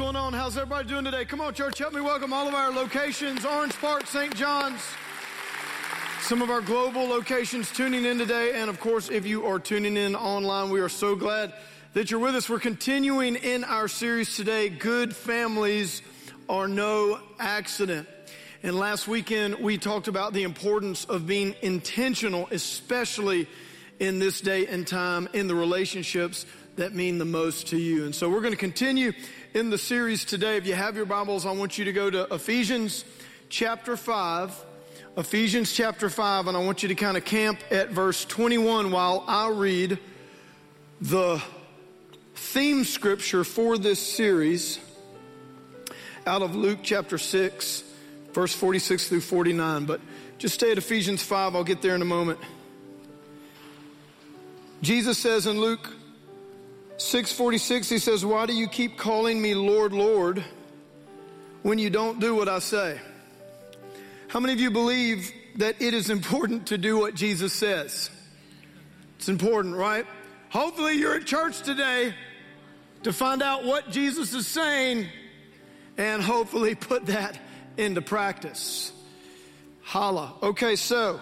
going on? How's everybody doing today? Come on, church, help me welcome all of our locations Orange Park, St. John's, some of our global locations tuning in today. And of course, if you are tuning in online, we are so glad that you're with us. We're continuing in our series today Good Families Are No Accident. And last weekend, we talked about the importance of being intentional, especially in this day and time in the relationships that mean the most to you. And so we're going to continue in the series today. If you have your Bibles, I want you to go to Ephesians chapter 5. Ephesians chapter 5, and I want you to kind of camp at verse 21 while I read the theme scripture for this series out of Luke chapter 6, verse 46 through 49. But just stay at Ephesians 5, I'll get there in a moment. Jesus says in Luke 646, he says, Why do you keep calling me Lord, Lord, when you don't do what I say? How many of you believe that it is important to do what Jesus says? It's important, right? Hopefully, you're at church today to find out what Jesus is saying and hopefully put that into practice. Holla. Okay, so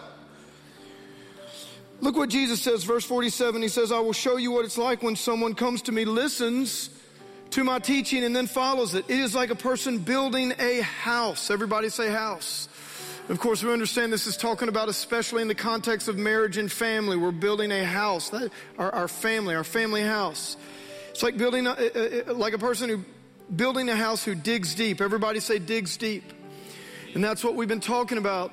Look what Jesus says, verse 47. He says, I will show you what it's like when someone comes to me, listens to my teaching, and then follows it. It is like a person building a house. Everybody say house. Of course, we understand this is talking about, especially in the context of marriage and family. We're building a house, that, our, our family, our family house. It's like building, a, like a person who building a house who digs deep. Everybody say digs deep. And that's what we've been talking about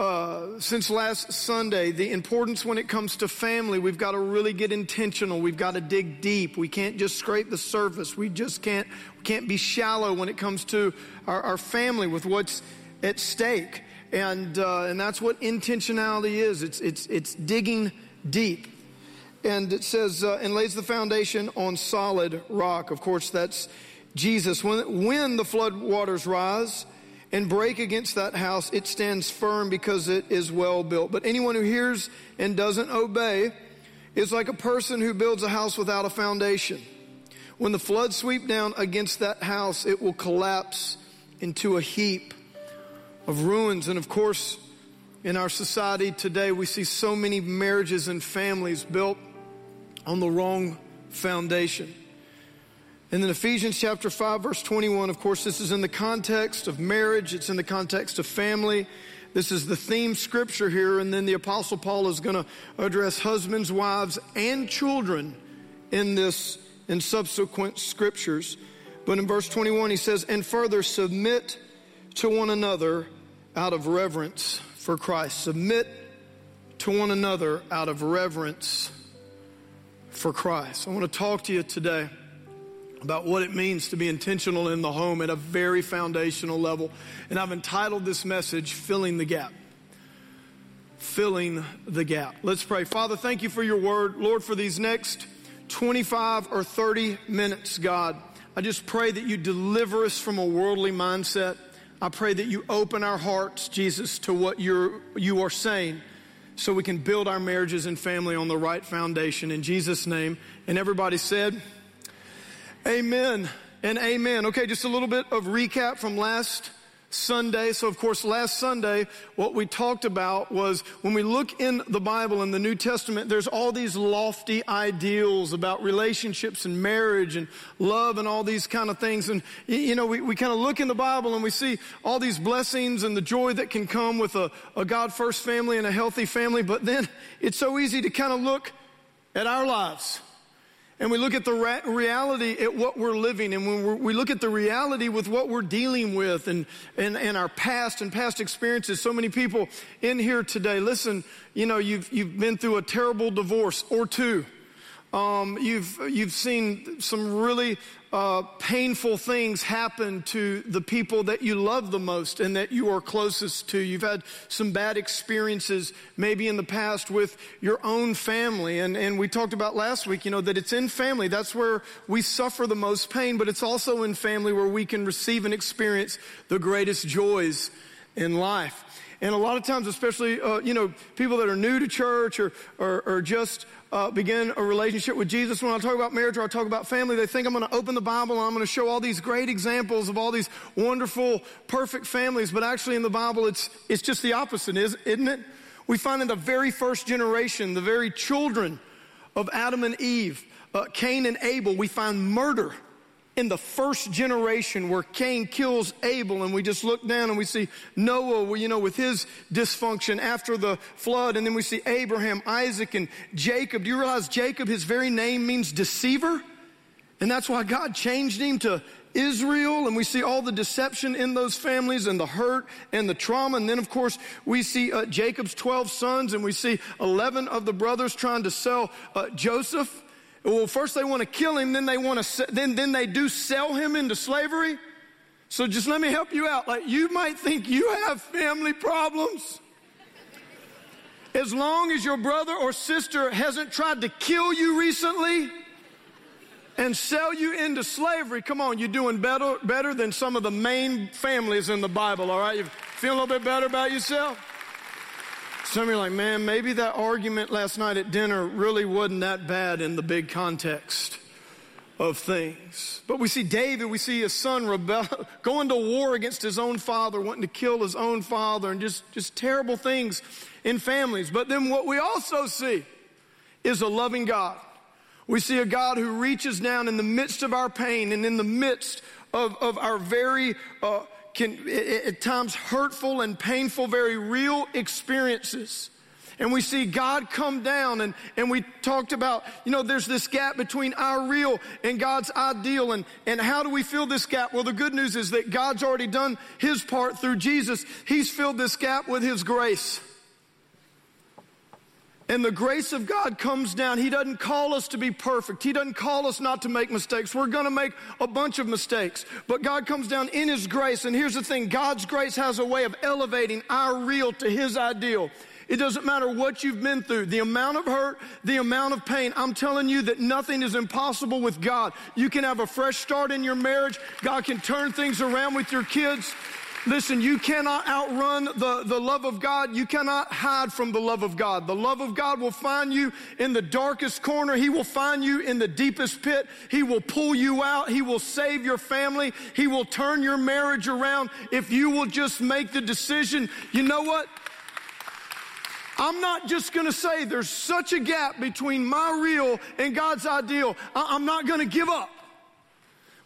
uh, since last Sunday, the importance when it comes to family, we've got to really get intentional. We've got to dig deep. We can't just scrape the surface. We just can't, we can't be shallow when it comes to our, our family with what's at stake. And, uh, and that's what intentionality is. It's, it's, it's digging deep. And it says, uh, and lays the foundation on solid rock. Of course, that's Jesus. When, when the flood waters rise, and break against that house, it stands firm because it is well built. But anyone who hears and doesn't obey is like a person who builds a house without a foundation. When the floods sweep down against that house, it will collapse into a heap of ruins. And of course, in our society today, we see so many marriages and families built on the wrong foundation. And then Ephesians chapter 5, verse 21, of course, this is in the context of marriage, it's in the context of family. This is the theme scripture here. And then the Apostle Paul is going to address husbands, wives, and children in this, in subsequent scriptures. But in verse 21, he says, And further, submit to one another out of reverence for Christ. Submit to one another out of reverence for Christ. I want to talk to you today about what it means to be intentional in the home at a very foundational level. And I've entitled this message, Filling the Gap. Filling the Gap. Let's pray. Father, thank you for your word. Lord, for these next 25 or 30 minutes, God, I just pray that you deliver us from a worldly mindset. I pray that you open our hearts, Jesus, to what you're, you are saying so we can build our marriages and family on the right foundation. In Jesus' name. And everybody said, Amen and amen. Okay, just a little bit of recap from last Sunday. So, of course, last Sunday, what we talked about was when we look in the Bible in the New Testament, there's all these lofty ideals about relationships and marriage and love and all these kind of things. And, you know, we, we kind of look in the Bible and we see all these blessings and the joy that can come with a, a God first family and a healthy family. But then it's so easy to kind of look at our lives and we look at the reality at what we're living and when we look at the reality with what we're dealing with and, and, and our past and past experiences. So many people in here today listen you know you've, you've been through a terrible divorce or two um, you've, you've seen some really uh, painful things happen to the people that you love the most and that you are closest to. You've had some bad experiences maybe in the past with your own family. And, and we talked about last week, you know, that it's in family. That's where we suffer the most pain, but it's also in family where we can receive and experience the greatest joys in life. And a lot of times, especially, uh, you know, people that are new to church or, or, or just uh, begin a relationship with Jesus, when I talk about marriage or I talk about family, they think I'm going to open the Bible and I'm going to show all these great examples of all these wonderful, perfect families. But actually, in the Bible, it's, it's just the opposite, isn't it? We find in the very first generation, the very children of Adam and Eve, uh, Cain and Abel, we find murder in the first generation where Cain kills Abel, and we just look down and we see Noah, you know, with his dysfunction after the flood, and then we see Abraham, Isaac, and Jacob. Do you realize Jacob, his very name means deceiver? And that's why God changed him to Israel, and we see all the deception in those families and the hurt and the trauma. And then, of course, we see uh, Jacob's 12 sons, and we see 11 of the brothers trying to sell uh, Joseph. Well, first they want to kill him, then they want to, then, then they do sell him into slavery. So just let me help you out. Like, you might think you have family problems. As long as your brother or sister hasn't tried to kill you recently, and sell you into slavery, come on, you're doing better, better than some of the main families in the Bible, all right? You feel a little bit better about yourself? Some of you are like, man, maybe that argument last night at dinner really wasn't that bad in the big context of things. But we see David, we see his son rebel, going to war against his own father, wanting to kill his own father, and just, just terrible things in families. But then what we also see is a loving God we see a God who reaches down in the midst of our pain and in the midst of, of our very, uh, can, at times hurtful and painful, very real experiences. And we see God come down and, and we talked about, you know, there's this gap between our real and God's ideal. And, and how do we fill this gap? Well, the good news is that God's already done his part through Jesus. He's filled this gap with his grace. And the grace of God comes down. He doesn't call us to be perfect. He doesn't call us not to make mistakes. We're going to make a bunch of mistakes. But God comes down in His grace. And here's the thing God's grace has a way of elevating our real to His ideal. It doesn't matter what you've been through, the amount of hurt, the amount of pain. I'm telling you that nothing is impossible with God. You can have a fresh start in your marriage. God can turn things around with your kids. Listen, you cannot outrun the, the love of God. You cannot hide from the love of God. The love of God will find you in the darkest corner. He will find you in the deepest pit. He will pull you out. He will save your family. He will turn your marriage around if you will just make the decision. You know what? I'm not just going to say there's such a gap between my real and God's ideal. I'm not going to give up.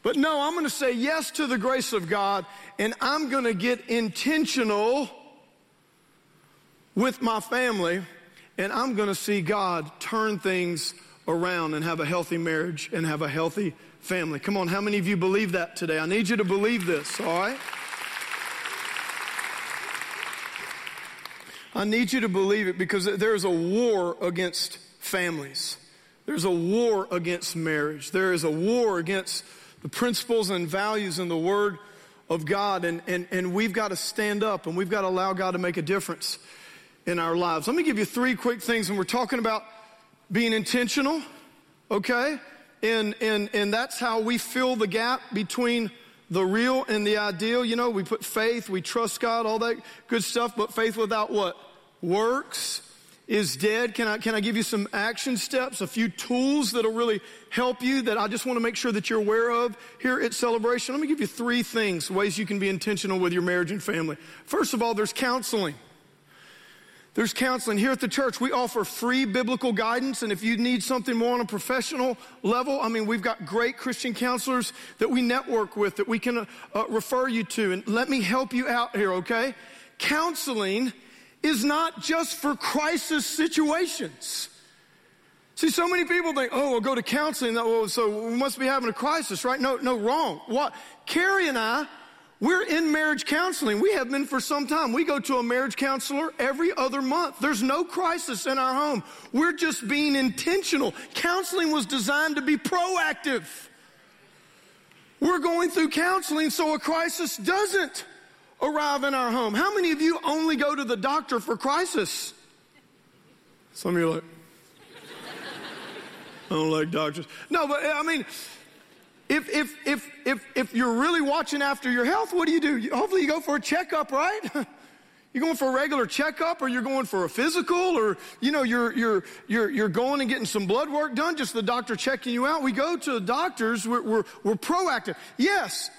But no, I'm going to say yes to the grace of God and I'm going to get intentional with my family and I'm going to see God turn things around and have a healthy marriage and have a healthy family. Come on, how many of you believe that today? I need you to believe this, all right? I need you to believe it because there's a war against families. There's a war against marriage. There is a war against the principles and values in the Word of God, and, and, and we've got to stand up and we've got to allow God to make a difference in our lives. Let me give you three quick things, and we're talking about being intentional, okay? And, and, and that's how we fill the gap between the real and the ideal. You know, we put faith, we trust God, all that good stuff, but faith without what? Works is dead. Can I, can I give you some action steps, a few tools that'll really help you that I just want to make sure that you're aware of here at Celebration? Let me give you three things, ways you can be intentional with your marriage and family. First of all, there's counseling. There's counseling. Here at the church, we offer free biblical guidance. And if you need something more on a professional level, I mean, we've got great Christian counselors that we network with that we can uh, refer you to. And let me help you out here, okay? Counseling is not just for crisis situations. See, so many people think, oh, we'll go to counseling, oh, so we must be having a crisis, right? No, no, wrong. What? Kerri and I, we're in marriage counseling. We have been for some time. We go to a marriage counselor every other month. There's no crisis in our home. We're just being intentional. Counseling was designed to be proactive. We're going through counseling so a crisis doesn't arrive in our home. How many of you only go to the doctor for crisis? Some of you are like, I don't like doctors. No, but I mean, if, if, if, if, if you're really watching after your health, what do you do? Hopefully you go for a checkup, right? you You going for a regular checkup or you're going for a physical or, you know, you're, you're, you're, you're going and getting some blood work done, just the doctor checking you out. We go to the doctors, we're, we're, we're proactive. Yes,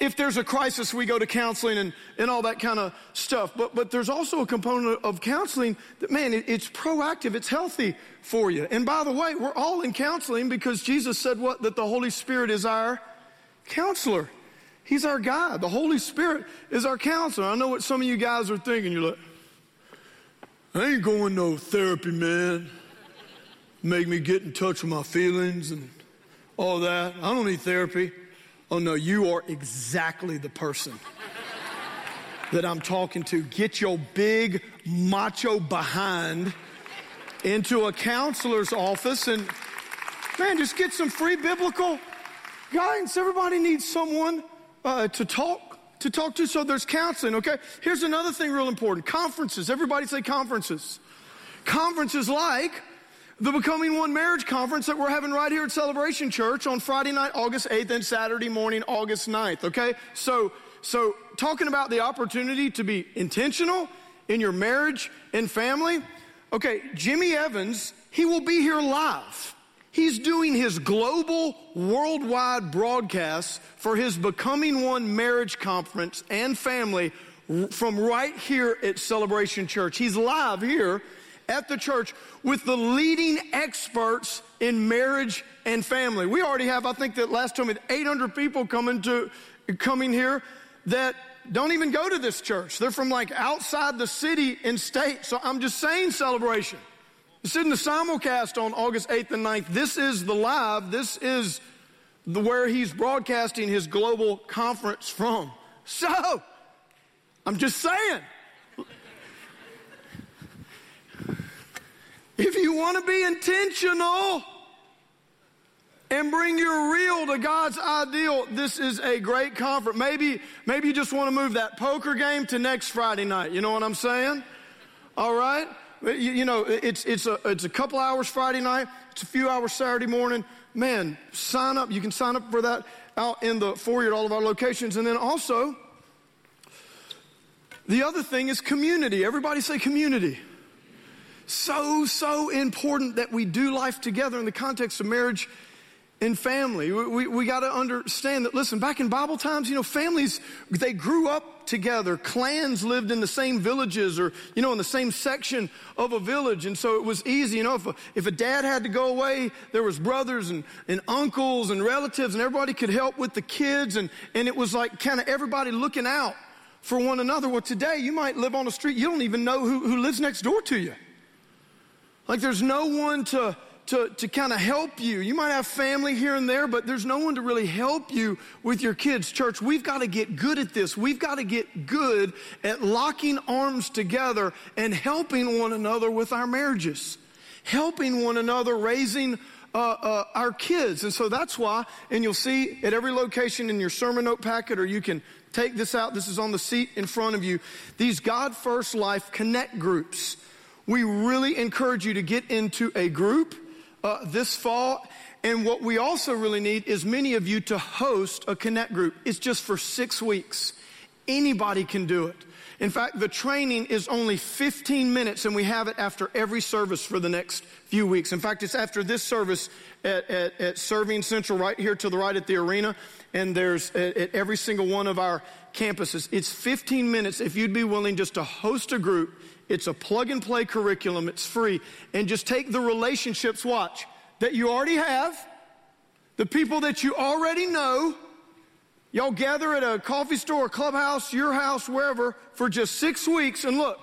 if there's a crisis, we go to counseling and, and all that kind of stuff. But, but there's also a component of counseling that, man, it, it's proactive, it's healthy for you. And by the way, we're all in counseling because Jesus said what? That the Holy Spirit is our counselor. He's our guide. The Holy Spirit is our counselor. I know what some of you guys are thinking. You're like, I ain't going no therapy, man. Make me get in touch with my feelings and all that. I don't need therapy. Oh no, you are exactly the person that I'm talking to. Get your big macho behind into a counselor's office and man, just get some free biblical guidance. Everybody needs someone uh, to talk to talk to. So there's counseling. Okay. Here's another thing real important: conferences. Everybody say conferences. Conferences like the Becoming One Marriage Conference that we're having right here at Celebration Church on Friday night, August 8th, and Saturday morning, August 9th. Okay. So so talking about the opportunity to be intentional in your marriage and family. Okay, Jimmy Evans, he will be here live. He's doing his global, worldwide broadcast for his Becoming One marriage conference and family from right here at Celebration Church. He's live here at the church with the leading experts in marriage and family. We already have, I think that last time, 800 people coming to coming here that don't even go to this church. They're from like outside the city and state. So I'm just saying celebration. This isn't the simulcast on August 8th and 9th. This is the live. This is the where he's broadcasting his global conference from. So, I'm just saying. If you want to be intentional and bring your real to God's ideal, this is a great conference. Maybe, maybe you just want to move that poker game to next Friday night. You know what I'm saying? All right? You, you know, it's, it's, a, it's a couple hours Friday night, it's a few hours Saturday morning. Man, sign up. You can sign up for that out in the foyer at all of our locations. And then also, the other thing is community. Everybody say community. So, so important that we do life together in the context of marriage and family. We, we, we got to understand that, listen, back in Bible times, you know, families, they grew up together. Clans lived in the same villages or, you know, in the same section of a village. And so it was easy. You know, if a, if a dad had to go away, there was brothers and, and uncles and relatives and everybody could help with the kids. And, and it was like kind of everybody looking out for one another. Well, today you might live on a street, you don't even know who, who lives next door to you. Like there's no one to, to, to kind of help you. You might have family here and there, but there's no one to really help you with your kids. Church, we've got to get good at this. We've got to get good at locking arms together and helping one another with our marriages, helping one another raising uh, uh, our kids. And so that's why, and you'll see at every location in your sermon note packet, or you can take this out. This is on the seat in front of you. These God First Life Connect groups. We really encourage you to get into a group uh, this fall. And what we also really need is many of you to host a connect group. It's just for six weeks. Anybody can do it. In fact, the training is only 15 minutes and we have it after every service for the next few weeks. In fact, it's after this service at, at, at Serving Central right here to the right at the arena. And there's at, at every single one of our campuses. It's 15 minutes if you'd be willing just to host a group it's a plug and play curriculum. It's free. And just take the relationships, watch, that you already have, the people that you already know. Y'all gather at a coffee store, a clubhouse, your house, wherever, for just six weeks. And look,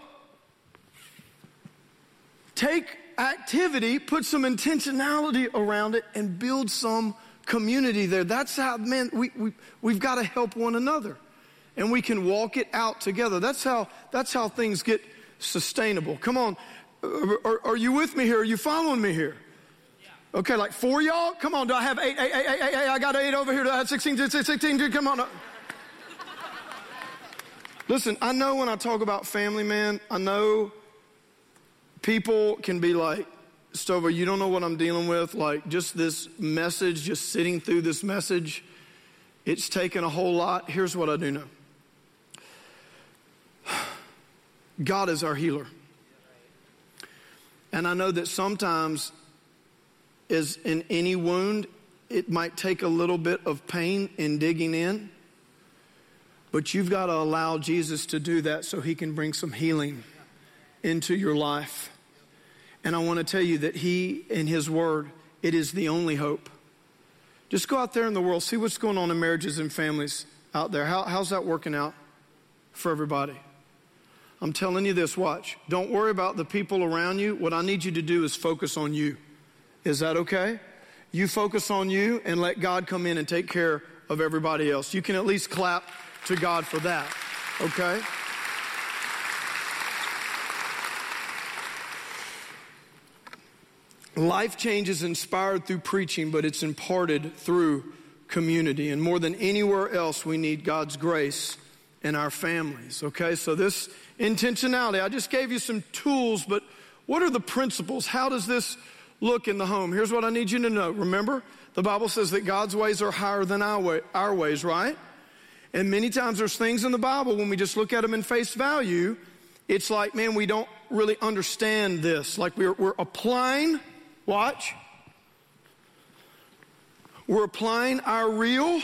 take activity, put some intentionality around it, and build some community there. That's how, man, we, we, we've got to help one another. And we can walk it out together. That's how, that's how things get sustainable. Come on. Are, are, you with me here? Are you following me here? Okay, like four y'all? Come on, do I have eight, eight, eight, eight, eight, eight I got eight over here. Do I have 16, 16, 16, come on. Listen, I know when I talk about family, man, I know people can be like, Stovall, you don't know what I'm dealing with. Like, just this message, just sitting through this message, it's taken a whole lot. Here's what I do know God is our healer. And I know that sometimes, as in any wound, it might take a little bit of pain in digging in, but you've got to allow Jesus to do that so he can bring some healing into your life. And I want to tell you that he, in his word, it is the only hope. Just go out there in the world, see what's going on in marriages and families out there. How, how's that working out for everybody? I'm telling you this, watch. Don't worry about the people around you. What I need you to do is focus on you. Is that okay? You focus on you and let God come in and take care of everybody else. You can at least clap to God for that, okay? Life change is inspired through preaching, but it's imparted through community. And more than anywhere else, we need God's grace in our families. Okay, so this intentionality, I just gave you some tools, but what are the principles? How does this look in the home? Here's what I need you to know. Remember, the Bible says that God's ways are higher than our, way, our ways, right? And many times there's things in the Bible when we just look at them in face value, it's like, man, we don't really understand this. Like we're, we're applying Watch. We're applying our real.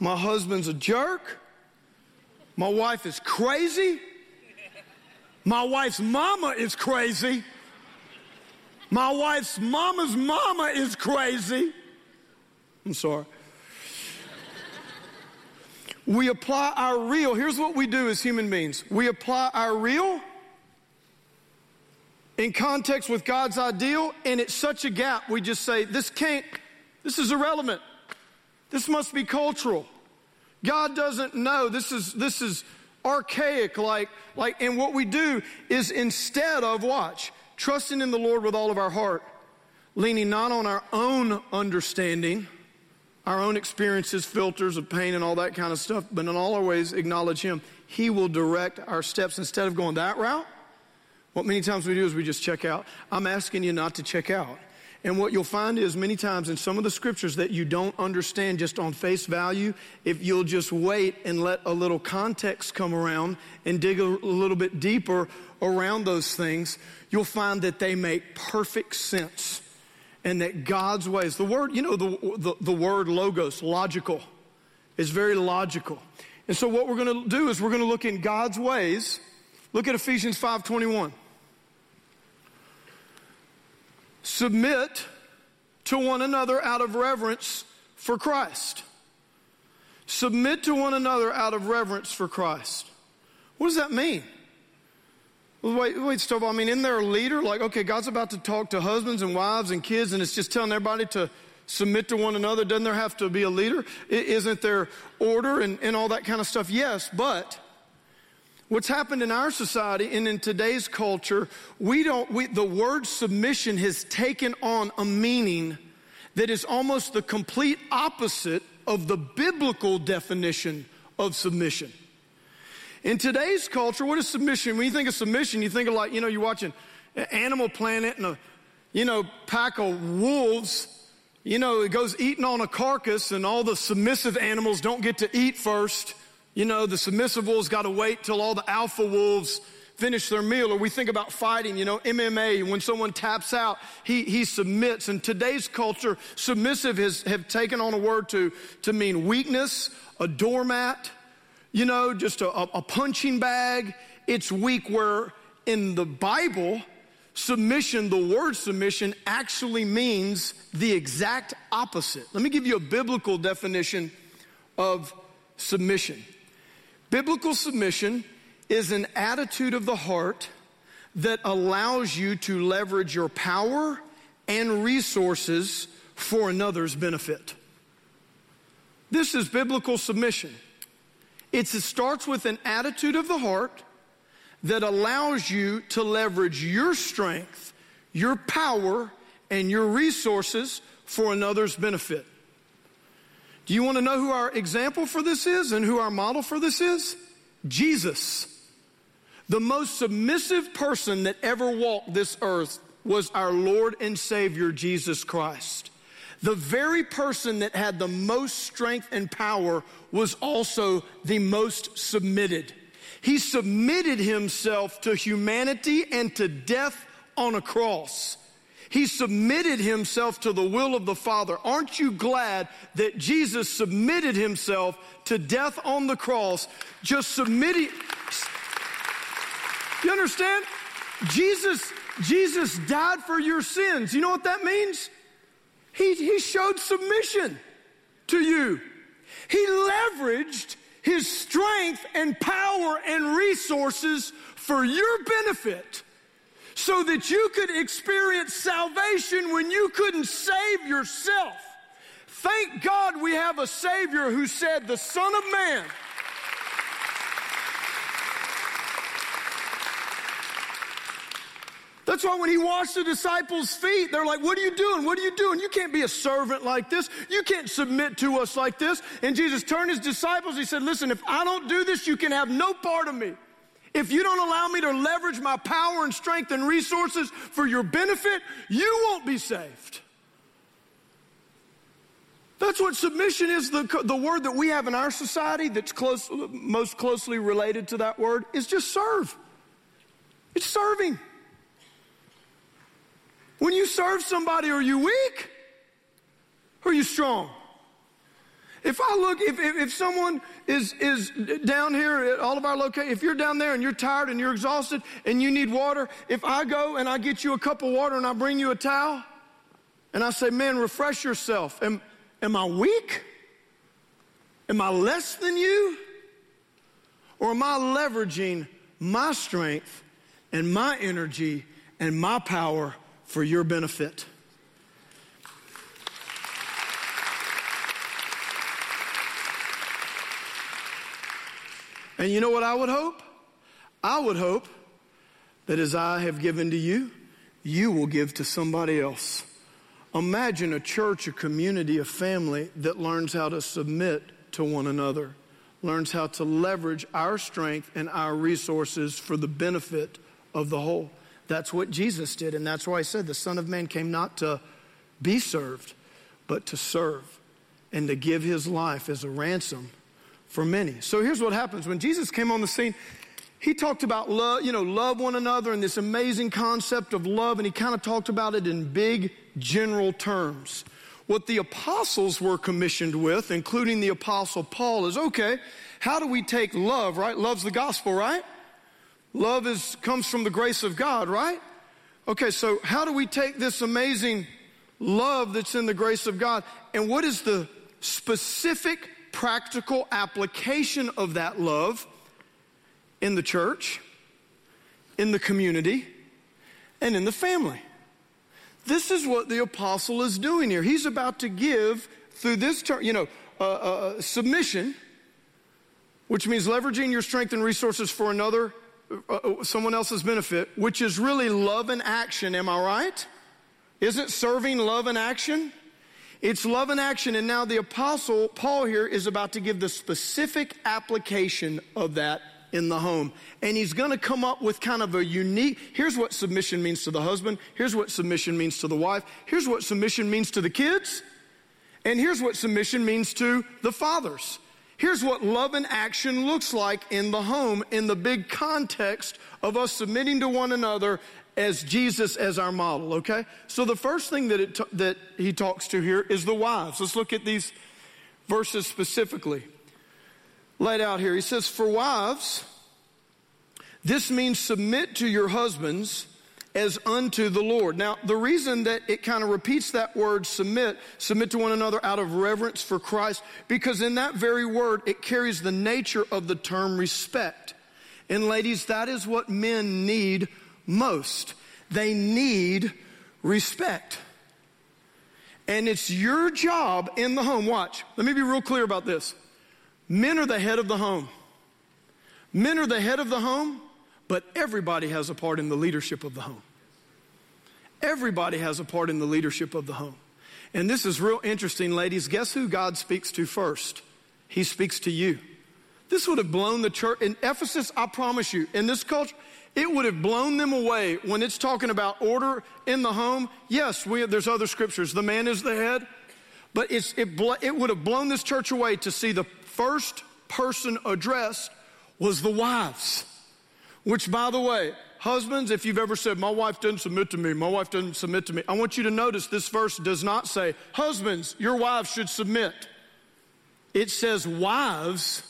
My husband's a jerk. My wife is crazy. My wife's mama is crazy. My wife's mama's mama is crazy. I'm sorry. We apply our real. Here's what we do as human beings we apply our real in context with God's ideal, and it's such a gap, we just say, this can't, this is irrelevant. This must be cultural. God doesn't know. This is, this is archaic, like, like, and what we do is instead of, watch, trusting in the Lord with all of our heart, leaning not on our own understanding, our own experiences, filters of pain, and all that kind of stuff, but in all our ways acknowledge Him. He will direct our steps instead of going that route. What many times we do is we just check out. I'm asking you not to check out. And what you'll find is many times in some of the scriptures that you don't understand just on face value, if you'll just wait and let a little context come around and dig a, little bit deeper around those things, you'll find that they make perfect sense. And that God's ways, the word, you know, the, the, the word logos, logical, is very logical. And so what we're going to do is we're going to look in God's ways. Look at Ephesians 5:21. Submit to one another out of reverence for Christ. Submit to one another out of reverence for Christ. What does that mean? Wait, wait, stop. I mean, in there a leader? Like, okay, God's about to talk to husbands and wives and kids, and it's just telling everybody to submit to one another. Doesn't there have to be a leader? Isn't there order and, and all that kind of stuff? Yes, but What's happened in our society and in today's culture, we don't, we, the word submission has taken on a meaning that is almost the complete opposite of the biblical definition of submission. In today's culture, what is submission? When you think of submission, you think of like, you know, you're watching Animal Planet and a, you know, pack of wolves, you know, it goes eating on a carcass and all the submissive animals don't get to eat first you know, the submissive wolves got to wait till all the alpha wolves finish their meal. Or we think about fighting, you know, MMA, when someone taps out, he, he submits. And today's culture, submissive has have taken on a word to, to mean weakness, a doormat, you know, just a, a punching bag. It's weak where in the Bible, submission, the word submission actually means the exact opposite. Let me give you a biblical definition of submission. Biblical submission is an attitude of the heart that allows you to leverage your power and resources for another's benefit. This is biblical submission. It's, it starts with an attitude of the heart that allows you to leverage your strength, your power, and your resources for another's benefit. Do you want to know who our example for this is and who our model for this is? Jesus. The most submissive person that ever walked this earth was our Lord and Savior, Jesus Christ. the very person that had the most strength and power was also the most submitted. He submitted himself to humanity and to death on a cross. He submitted himself to the will of the Father. Aren't you glad that Jesus submitted himself to death on the cross? Just submitting. You understand? Jesus, Jesus died for your sins. You know what that means? He, he showed submission to you. He leveraged his strength and power and resources for your benefit so that you could experience salvation when you couldn't save yourself. Thank God we have a Savior who said, The Son of Man That's why when he washed the disciples' feet, they're like, What are you doing? What are you doing? You can't be a servant like this. You can't submit to us like this. And Jesus turned his disciples. He said, Listen, if I don't do this, you can have no part of me. If you don't allow me to leverage my power and strength and resources for your benefit, you won't be saved. That's what submission is. The, the word that we have in our society that's close, most closely related to that word is just serve. It's serving. When you serve somebody, are you weak? Or are you strong? If I look, if, if, if, someone is, is down here at all of our locations, if you're down there and you're tired and you're exhausted and you need water, if I go and I get you a cup of water and I bring you a towel and I say, man, refresh yourself, am, am I weak? Am I less than you? Or am I leveraging my strength and my energy and my power for your benefit. And you know what I would hope? I would hope that as I have given to you, you will give to somebody else. Imagine a church, a community, a family that learns how to submit to one another, learns how to leverage our strength and our resources for the benefit of the whole. That's what Jesus did. And that's why I said the Son of Man came not to be served, but to serve and to give his life as a ransom for many. So here's what happens when Jesus came on the scene. He talked about love, you know, love one another and this amazing concept of love, and he kind of talked about it in big general terms. What the apostles were commissioned with, including the apostle Paul, is okay, how do we take love, right? Love's the gospel, right? Love is, comes from the grace of God, right? Okay, so how do we take this amazing love that's in the grace of God and what is the specific practical application of that love in the church, in the community, and in the family? This is what the apostle is doing here. He's about to give through this term, you know, uh, uh, uh submission, which means leveraging your strength and resources for another uh, uh, someone else's benefit, which is really love and action. Am I right? Isn't serving love and action? It's love and action. And now the apostle Paul here is about to give the specific application of that in the home. And he's going to come up with kind of a unique, here's what submission means to the husband. Here's what submission means to the wife. Here's what submission means to the kids. And here's what submission means to the fathers. Here's what love and action looks like in the home in the big context of us submitting to one another as Jesus as our model, okay? So the first thing that, it that he talks to here is the wives. Let's look at these verses specifically. Laid out here. He says, For wives, this means submit to your husbands as unto the Lord. Now, the reason that it kind of repeats that word submit, submit to one another out of reverence for Christ, because in that very word, it carries the nature of the term respect. And ladies, that is what men need most. They need respect. And it's your job in the home. Watch, let me be real clear about this. Men are the head of the home. Men are the head of the home, but everybody has a part in the leadership of the home. Everybody has a part in the leadership of the home. And this is real interesting, ladies. Guess who God speaks to first? He speaks to you. This would have blown the church in Ephesus, I promise you, in this culture, it would have blown them away when it's talking about order in the home. Yes, we, there's other scriptures. The man is the head, But it, it would have blown this church away to see the first person addressed was the wives. Which, by the way, husbands, if you've ever said, My wife doesn't submit to me, my wife doesn't submit to me, I want you to notice this verse does not say, Husbands, your wives should submit. It says, Wives,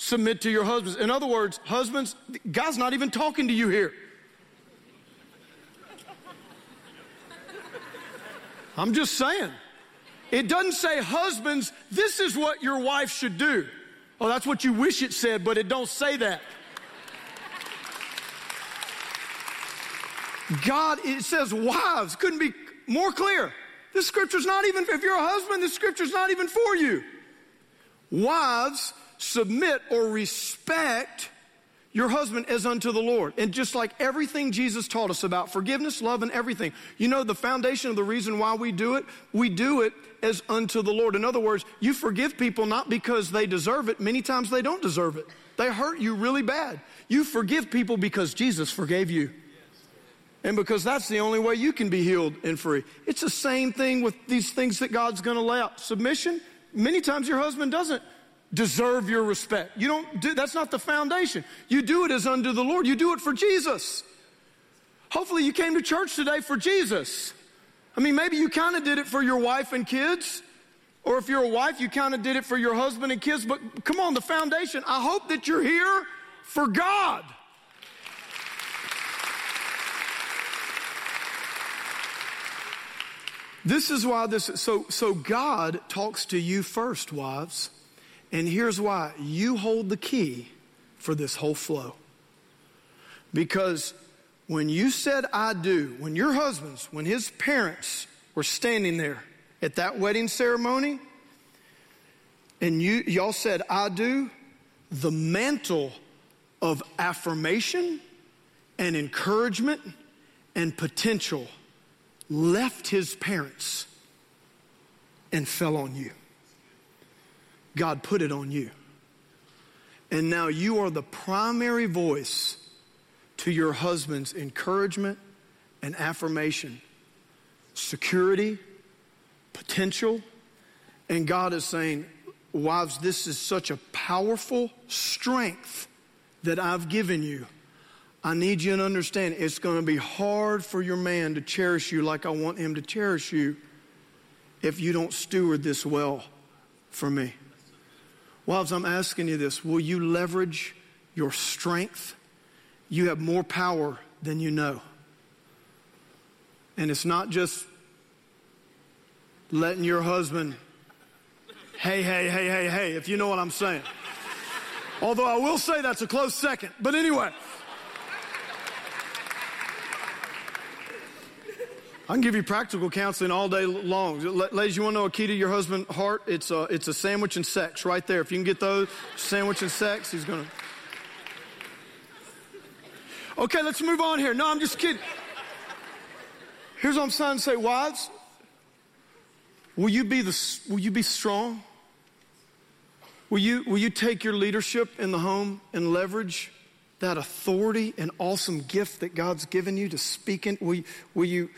submit to your husbands. In other words, husbands, God's not even talking to you here. I'm just saying. It doesn't say, husbands, this is what your wife should do. Oh, that's what you wish it said, but it don't say that. God, it says wives, couldn't be more clear. This scripture's not even, if you're a husband, this scripture's not even for you. Wives, submit or respect your husband as unto the Lord. And just like everything Jesus taught us about forgiveness, love, and everything, you know, the foundation of the reason why we do it, we do it as unto the Lord. In other words, you forgive people not because they deserve it, many times they don't deserve it. They hurt you really bad. You forgive people because Jesus forgave you. And because that's the only way you can be healed and free. It's the same thing with these things that God's gonna lay out. Submission, many times your husband doesn't deserve your respect. You don't do, that's not the foundation. You do it as unto the Lord. You do it for Jesus. Hopefully you came to church today for Jesus. I mean, maybe you kind of did it for your wife and kids. Or if you're a wife, you kind of did it for your husband and kids. But come on, the foundation. I hope that you're here for God. This is why this so so God talks to you first, wives. And here's why you hold the key for this whole flow. Because when you said, I do, when your husbands, when his parents were standing there at that wedding ceremony, and you, y'all said, I do, the mantle of affirmation and encouragement and potential left his parents and fell on you. God put it on you. And now you are the primary voice to your husband's encouragement and affirmation, security, potential. And God is saying, Wives, this is such a powerful strength that I've given you. I need you to understand it's going to be hard for your man to cherish you like I want him to cherish you if you don't steward this well for me. Wives, I'm asking you this will you leverage your strength? You have more power than you know. And it's not just letting your husband, hey, hey, hey, hey, hey, if you know what I'm saying. Although I will say that's a close second. But anyway. I can give you practical counseling all day long. Ladies, you want to know a key to your husband's heart? It's a, it's a sandwich and sex right there. If you can get those, sandwich and sex, he's going to. Okay, let's move on here. No, I'm just kidding. Here's what I'm trying to say, wives. Will you be the, will you be strong? Will you, will you take your leadership in the home and leverage that authority and awesome gift that God's given you to speak in? Will, will you,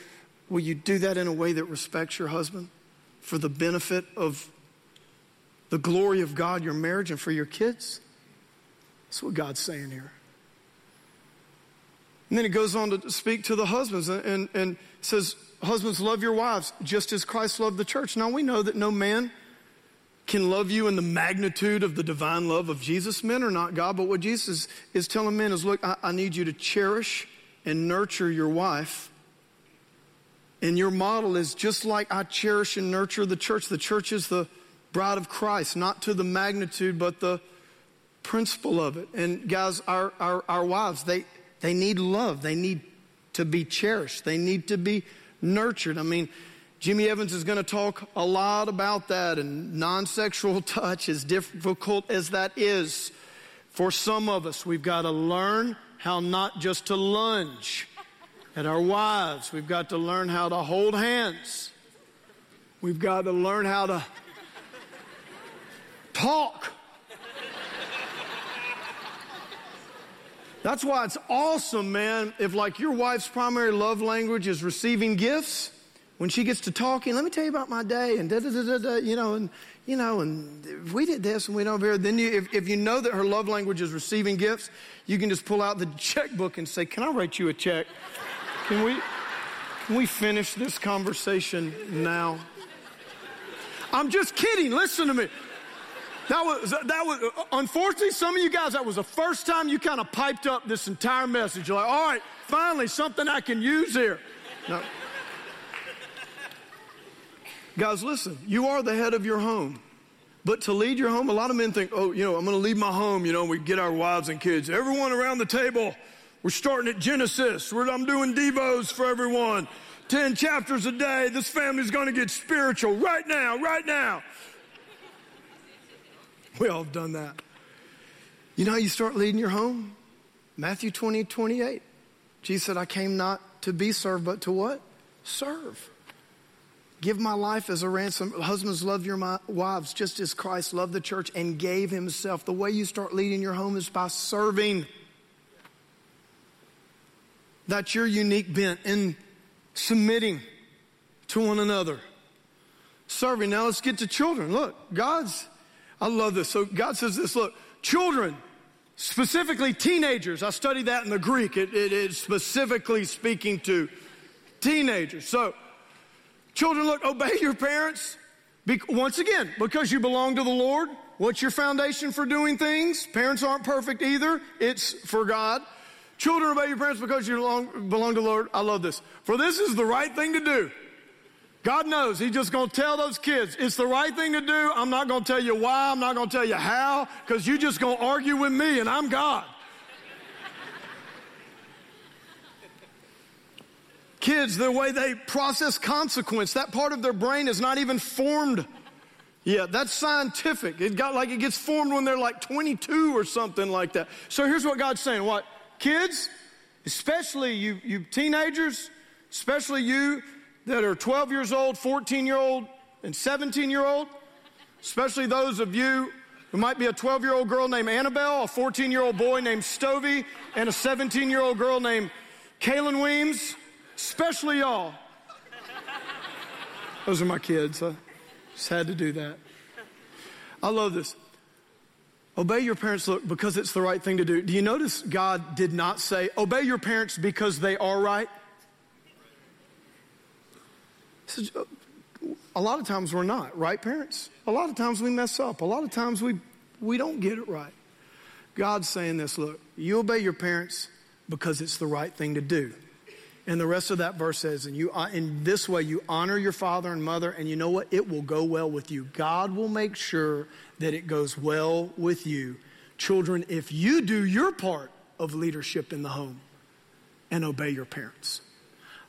Will you do that in a way that respects your husband for the benefit of the glory of God, your marriage, and for your kids? That's what God's saying here. And then he goes on to speak to the husbands and, and, and says, Husbands, love your wives just as Christ loved the church. Now we know that no man can love you in the magnitude of the divine love of Jesus. Men are not God, but what Jesus is telling men is look, I, I need you to cherish and nurture your wife and your model is just like I cherish and nurture the church. The church is the bride of Christ, not to the magnitude, but the principle of it. And guys, our, our, our wives, they, they need love. They need to be cherished. They need to be nurtured. I mean, Jimmy Evans is going to talk a lot about that and non sexual touch, as difficult as that is. For some of us, we've got to learn how not just to lunge at our wives. We've got to learn how to hold hands. We've got to learn how to talk. That's why it's awesome, man. If like your wife's primary love language is receiving gifts, when she gets to talking, let me tell you about my day and da da da da you know, and you know, and if we did this and we don't here, then you, if, if you know that her love language is receiving gifts, you can just pull out the checkbook and say, "Can I write you a check? Can we, can we finish this conversation now?" I'm just kidding. Listen to me. That was, that was, unfortunately, some of you guys, that was the first time you kind of piped up this entire message. You're like, all right, finally, something I can use here. No. Guys, listen, you are the head of your home. But to lead your home, a lot of men think, oh, you know, I'm going to lead my home. You know, we get our wives and kids. Everyone around the table, we're starting at Genesis. We're, I'm doing Devos for everyone. 10 chapters a day. This family's going to get spiritual right now, right now. We all have done that. You know how you start leading your home? Matthew 20, 28. Jesus said, I came not to be served, but to what? Serve. Give my life as a ransom. Husbands, love your wives just as Christ loved the church and gave himself. The way you start leading your home is by serving. That's your unique bent in submitting to one another. Serving. Now let's get to children. Look, God's I love this. So God says this look, children, specifically teenagers, I studied that in the Greek. It, it is specifically speaking to teenagers. So, children, look, obey your parents. Be, once again, because you belong to the Lord. What's your foundation for doing things? Parents aren't perfect either. It's for God. Children, obey your parents because you belong, belong to the Lord. I love this. For this is the right thing to do. God knows He's just going to tell those kids it's the right thing to do. I'm not going to tell you why. I'm not going to tell you how because you're just going to argue with me and I'm God. Kids, the way they process consequence, that part of their brain is not even formed yet. That's scientific. It got like it gets formed when they're like 22 or something like that. So here's what God's saying. What? Kids, especially you, you teenagers, especially you that are 12 years old, 14 year old, and 17 year old, especially those of you who might be a 12 year old girl named Annabelle, a 14 year old boy named Stovey, and a 17 year old girl named Kaylin Weems, especially y'all. Those are my kids. I just had to do that. I love this. Obey your parents look because it's the right thing to do. Do you notice God did not say, obey your parents because they are right? a lot of times we're not, right, parents? A lot of times we mess up. A lot of times we, we don't get it right. God's saying this look, you obey your parents because it's the right thing to do. And the rest of that verse says, and you, uh, in this way, you honor your father and mother, and you know what? It will go well with you. God will make sure that it goes well with you. Children, if you do your part of leadership in the home and obey your parents,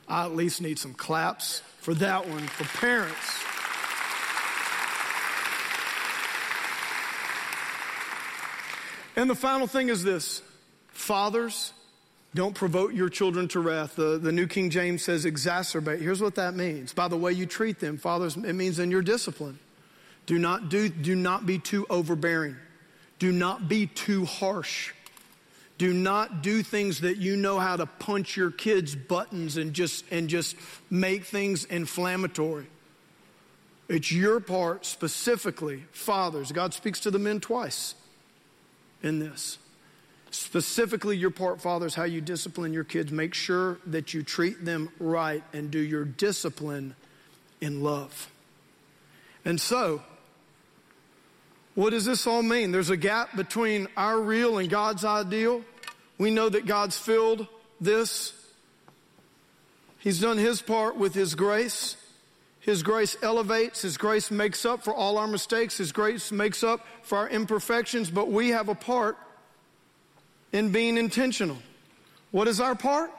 I at least need some claps for that one for parents. And the final thing is this fathers, don't provoke your children to wrath. The, the New King James says exacerbate. Here's what that means by the way you treat them. Fathers, it means in your discipline. Do not, do, do not be too overbearing, do not be too harsh. Do not do things that you know how to punch your kids' buttons and just, and just make things inflammatory. It's your part specifically, fathers. God speaks to the men twice in this. Specifically, your part, fathers, how you discipline your kids. Make sure that you treat them right and do your discipline in love. And so, what does this all mean? There's a gap between our real and God's ideal. We know that God's filled this. He's done his part with his grace. His grace elevates, His grace makes up for all our mistakes, His grace makes up for our imperfections, but we have a part in being intentional. What is our part?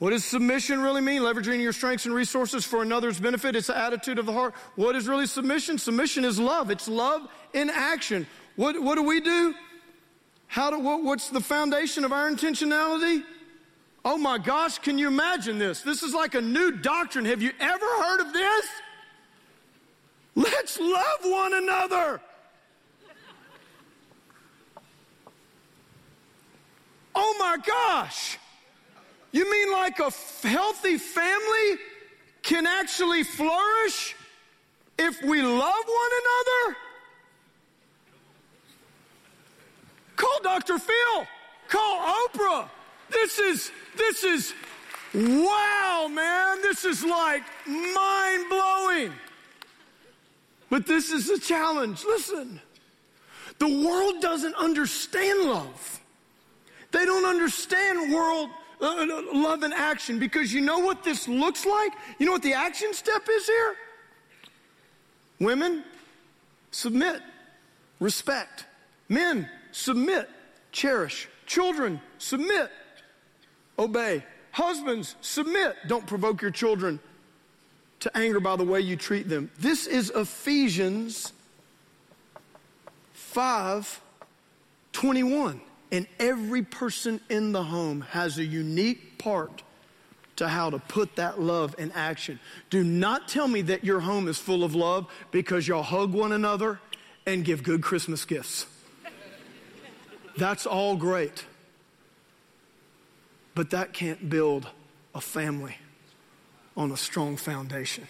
What does submission really mean? Leveraging your strengths and resources for another's benefit. It's the attitude of the heart. What is really submission? Submission is love. It's love in action. What, what do we do? How do, what, what's the foundation of our intentionality? Oh my gosh, can you imagine this? This is like a new doctrine. Have you ever heard of this? Let's love one another. Oh my gosh. You mean like a healthy family can actually flourish if we love one another? Call Dr. Phil. Call Oprah. This is, this is, wow, man. This is like mind blowing. But this is a challenge. Listen, the world doesn't understand love. They don't understand world Uh, uh, love in action because you know what this looks like? You know what the action step is here? Women, submit, respect. Men, submit, cherish. Children, submit, obey. Husbands, submit. Don't provoke your children to anger by the way you treat them. This is Ephesians 5 21. And every person in the home has a unique part to how to put that love in action. Do not tell me that your home is full of love because y'all hug one another and give good Christmas gifts. That's all great. But that can't build a family on a strong foundation.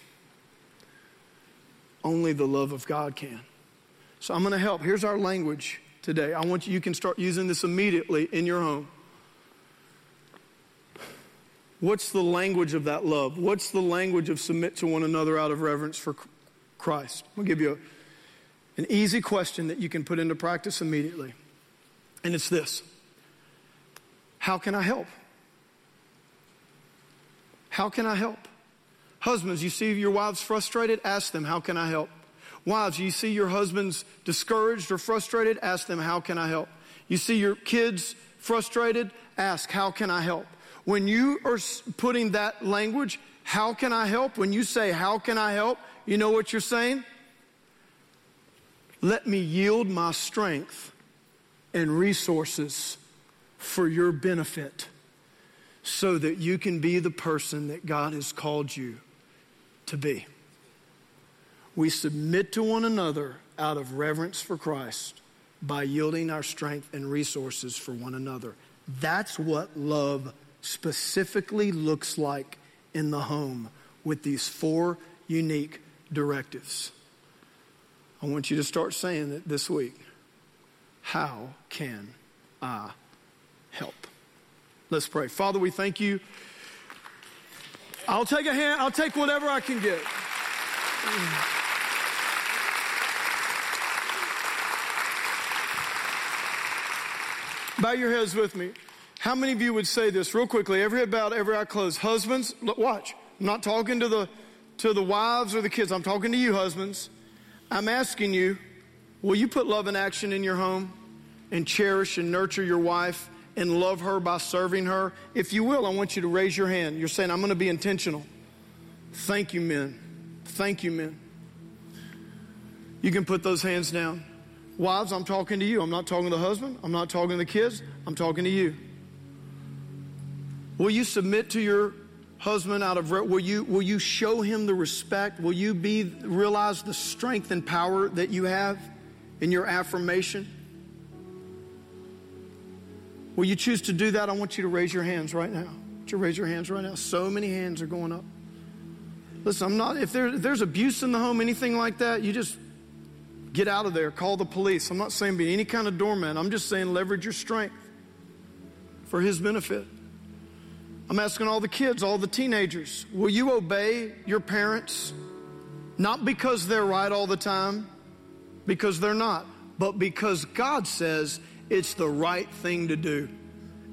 Only the love of God can. So I'm going to help. Here's our language today. I want you, you can start using this immediately in your home. What's the language of that love? What's the language of submit to one another out of reverence for Christ? I'll give you a, an easy question that you can put into practice immediately. And it's this How can I help? How can I help? Husbands, you see your wives frustrated? Ask them, How can I help? Wives, you see your husbands discouraged or frustrated? Ask them, How can I help? You see your kids frustrated? Ask, How can I help? When you are putting that language, How can I help? When you say, How can I help? You know what you're saying? Let me yield my strength and resources for your benefit so that you can be the person that God has called you to be. We submit to one another out of reverence for Christ by yielding our strength and resources for one another. That's what love specifically looks like in the home with these four unique directives. I want you to start saying it this week. How can I help? Let's pray. Father, we thank you. I'll take a hand, I'll take whatever I can get. Bow your heads with me. How many of you would say this real quickly? Every head bowed, every eye closed. Husbands, look, watch. I'm not talking to the to the wives or the kids. I'm talking to you, husbands. I'm asking you, will you put love in action in your home and cherish and nurture your wife and love her by serving her? If you will, I want you to raise your hand. You're saying, I'm going to be intentional. Thank you, men. Thank you, men. You can put those hands down. Wives, I'm talking to you. I'm not talking to the husband. I'm not talking to the kids. I'm talking to you. Will you submit to your husband out of will you will you show him the respect? Will you be realize the strength and power that you have in your affirmation? Will you choose to do that? I want you to raise your hands right now. To raise your hands right now? So many hands are going up. Listen, I'm not if, there, if there's abuse in the home, anything like that, you just Get out of there. Call the police. I'm not saying be any kind of doorman. I'm just saying leverage your strength for his benefit. I'm asking all the kids, all the teenagers, will you obey your parents? Not because they're right all the time, because they're not, but because God says it's the right thing to do.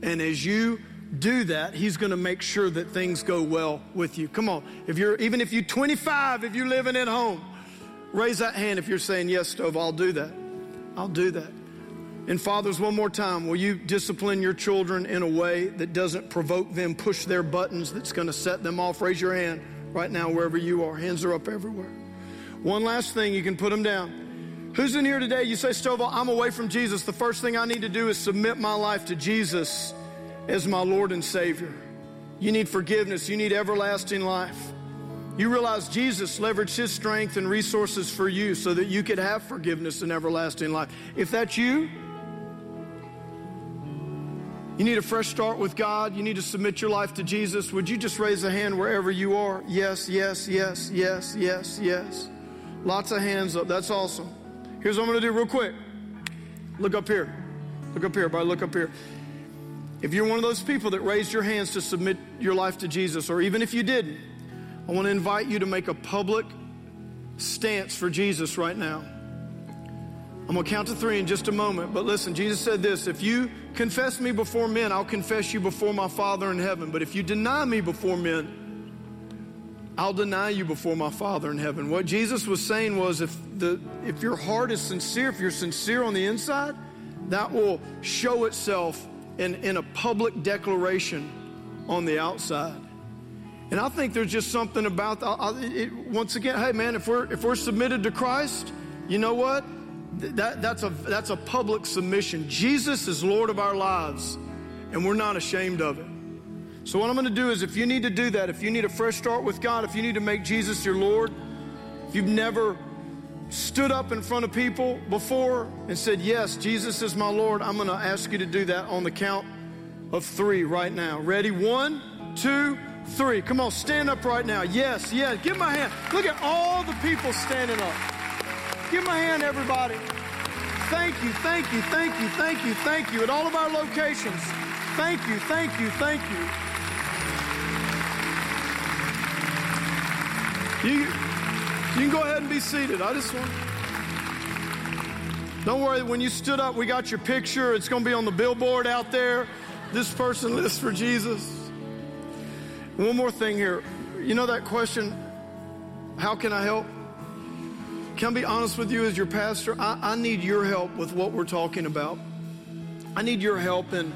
And as you do that, He's going to make sure that things go well with you. Come on. If you're, even if you're 25, if you're living at home, Raise that hand if you're saying, Yes, Stove, I'll do that. I'll do that. And fathers, one more time, will you discipline your children in a way that doesn't provoke them, push their buttons, that's going to set them off? Raise your hand right now, wherever you are. Hands are up everywhere. One last thing, you can put them down. Who's in here today? You say, Stovall, I'm away from Jesus. The first thing I need to do is submit my life to Jesus as my Lord and Savior. You need forgiveness, you need everlasting life. You realize Jesus leveraged his strength and resources for you so that you could have forgiveness and everlasting life. If that's you, You need a fresh start with God. You need to submit your life to Jesus. Would you just raise a hand wherever you are? Yes, yes, yes, yes, yes, yes. Lots of hands up. That's awesome. Here's what I'm going to do real quick. Look up here. Look up here, everybody. Look up here. If you're one of those people that raised your hands to submit your life to Jesus, or even if you didn't, I want to invite you to make a public stance for Jesus right now. I'm going to count to three in just a moment. But listen, Jesus said this If you confess me before men, I'll confess you before my Father in heaven. But if you deny me before men, I'll deny you before my Father in heaven. What Jesus was saying was if, the, if your heart is sincere, if you're sincere on the inside, that will show itself in, in a public declaration on the outside. And I think there's just something about it, once again. Hey, man, if we're if we're submitted to Christ, you know what? That, that's, a, that's a public submission. Jesus is Lord of our lives, and we're not ashamed of it. So, what I'm going to do is, if you need to do that, if you need a fresh start with God, if you need to make Jesus your Lord, if you've never stood up in front of people before and said, Yes, Jesus is my Lord, I'm going to ask you to do that on the count of three right now. Ready? One, two, three. Come on, stand up right now. Yes, yes. Give my hand. Look at all the people standing up. Give my hand, everybody. Thank you, thank you, thank you, thank you, thank you. At all of our locations, thank you, thank you, thank you. You, you can go ahead and be seated. I just want. Don't worry, when you stood up, we got your picture. It's going to be on the billboard out there. This person lives for Jesus. One more thing here. You know that question, how can I help? Can I be honest with you as your pastor? I, I need your help with what we're talking about. I need your help in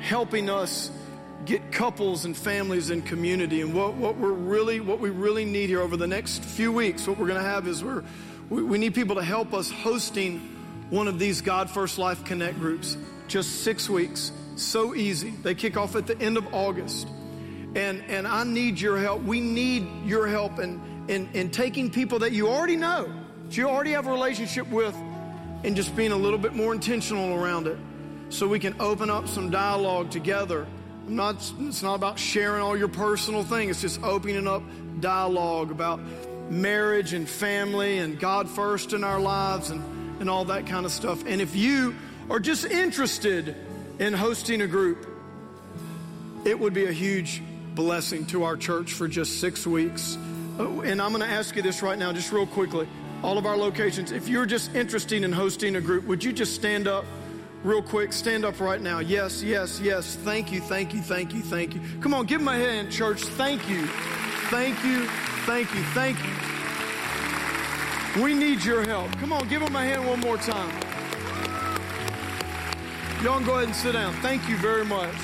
helping us get couples and families in community. And what, what we're really, what we really need here over the next few weeks, what we're going to have is we're, we, we need people to help us hosting one of these God First Life Connect groups. Just six weeks. So easy. They kick off at the end of August. And, and I need your help. We need your help in, in, in taking people that you already know that you already have a relationship with and just being a little bit more intentional around it so we can open up some dialogue together. I'm not, it's not about sharing all your personal things, it's just opening up dialogue about marriage and family and God first in our lives and, and all that kind of stuff. And if you are just interested in hosting a group, it would be a huge blessing to our church for just six weeks. Oh, and I'm going to ask you this right now, just real quickly all of our locations. If you're just interested in hosting a group, would you just stand up real quick? Stand up right now. Yes, yes, yes. Thank you, thank you, thank you, thank you. Come on, give my hand, church. Thank you. Thank you, thank you, thank you. We need your help. Come on, give them a hand one more time. Y'all go ahead and sit down. Thank you very much.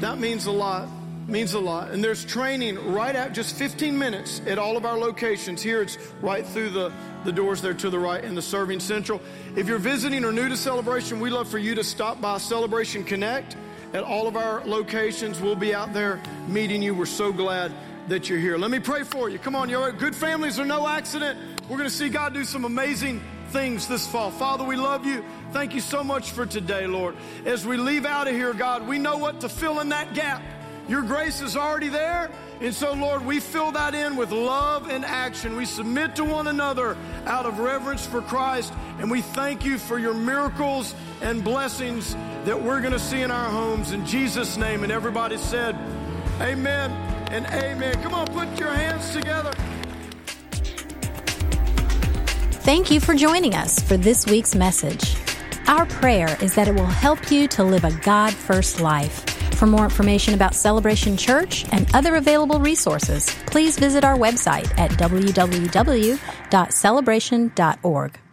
That means a lot means a lot. And there's training right at just 15 minutes at all of our locations. Here it's right through the, the doors there to the right in the Serving Central. If you're visiting or new to Celebration, we'd love for you to stop by Celebration Connect at all of our locations. We'll be out there meeting you. We're so glad that you're here. Let me pray for you. Come on, you good families are no accident. We're going to see God do some amazing things this fall. Father, we love you. Thank you so much for today, Lord. As we leave out of here, God, we know what to fill in that gap. Your grace is already there. And so, Lord, we fill that in with love and action. We submit to one another out of reverence for Christ. And we thank you for your miracles and blessings that we're going to see in our homes. In Jesus' name. And everybody said, Amen and amen. Come on, put your hands together. Thank you for joining us for this week's message. Our prayer is that it will help you to live a God first life for more information about Celebration Church and other available resources, please visit our website at www.celebration.org.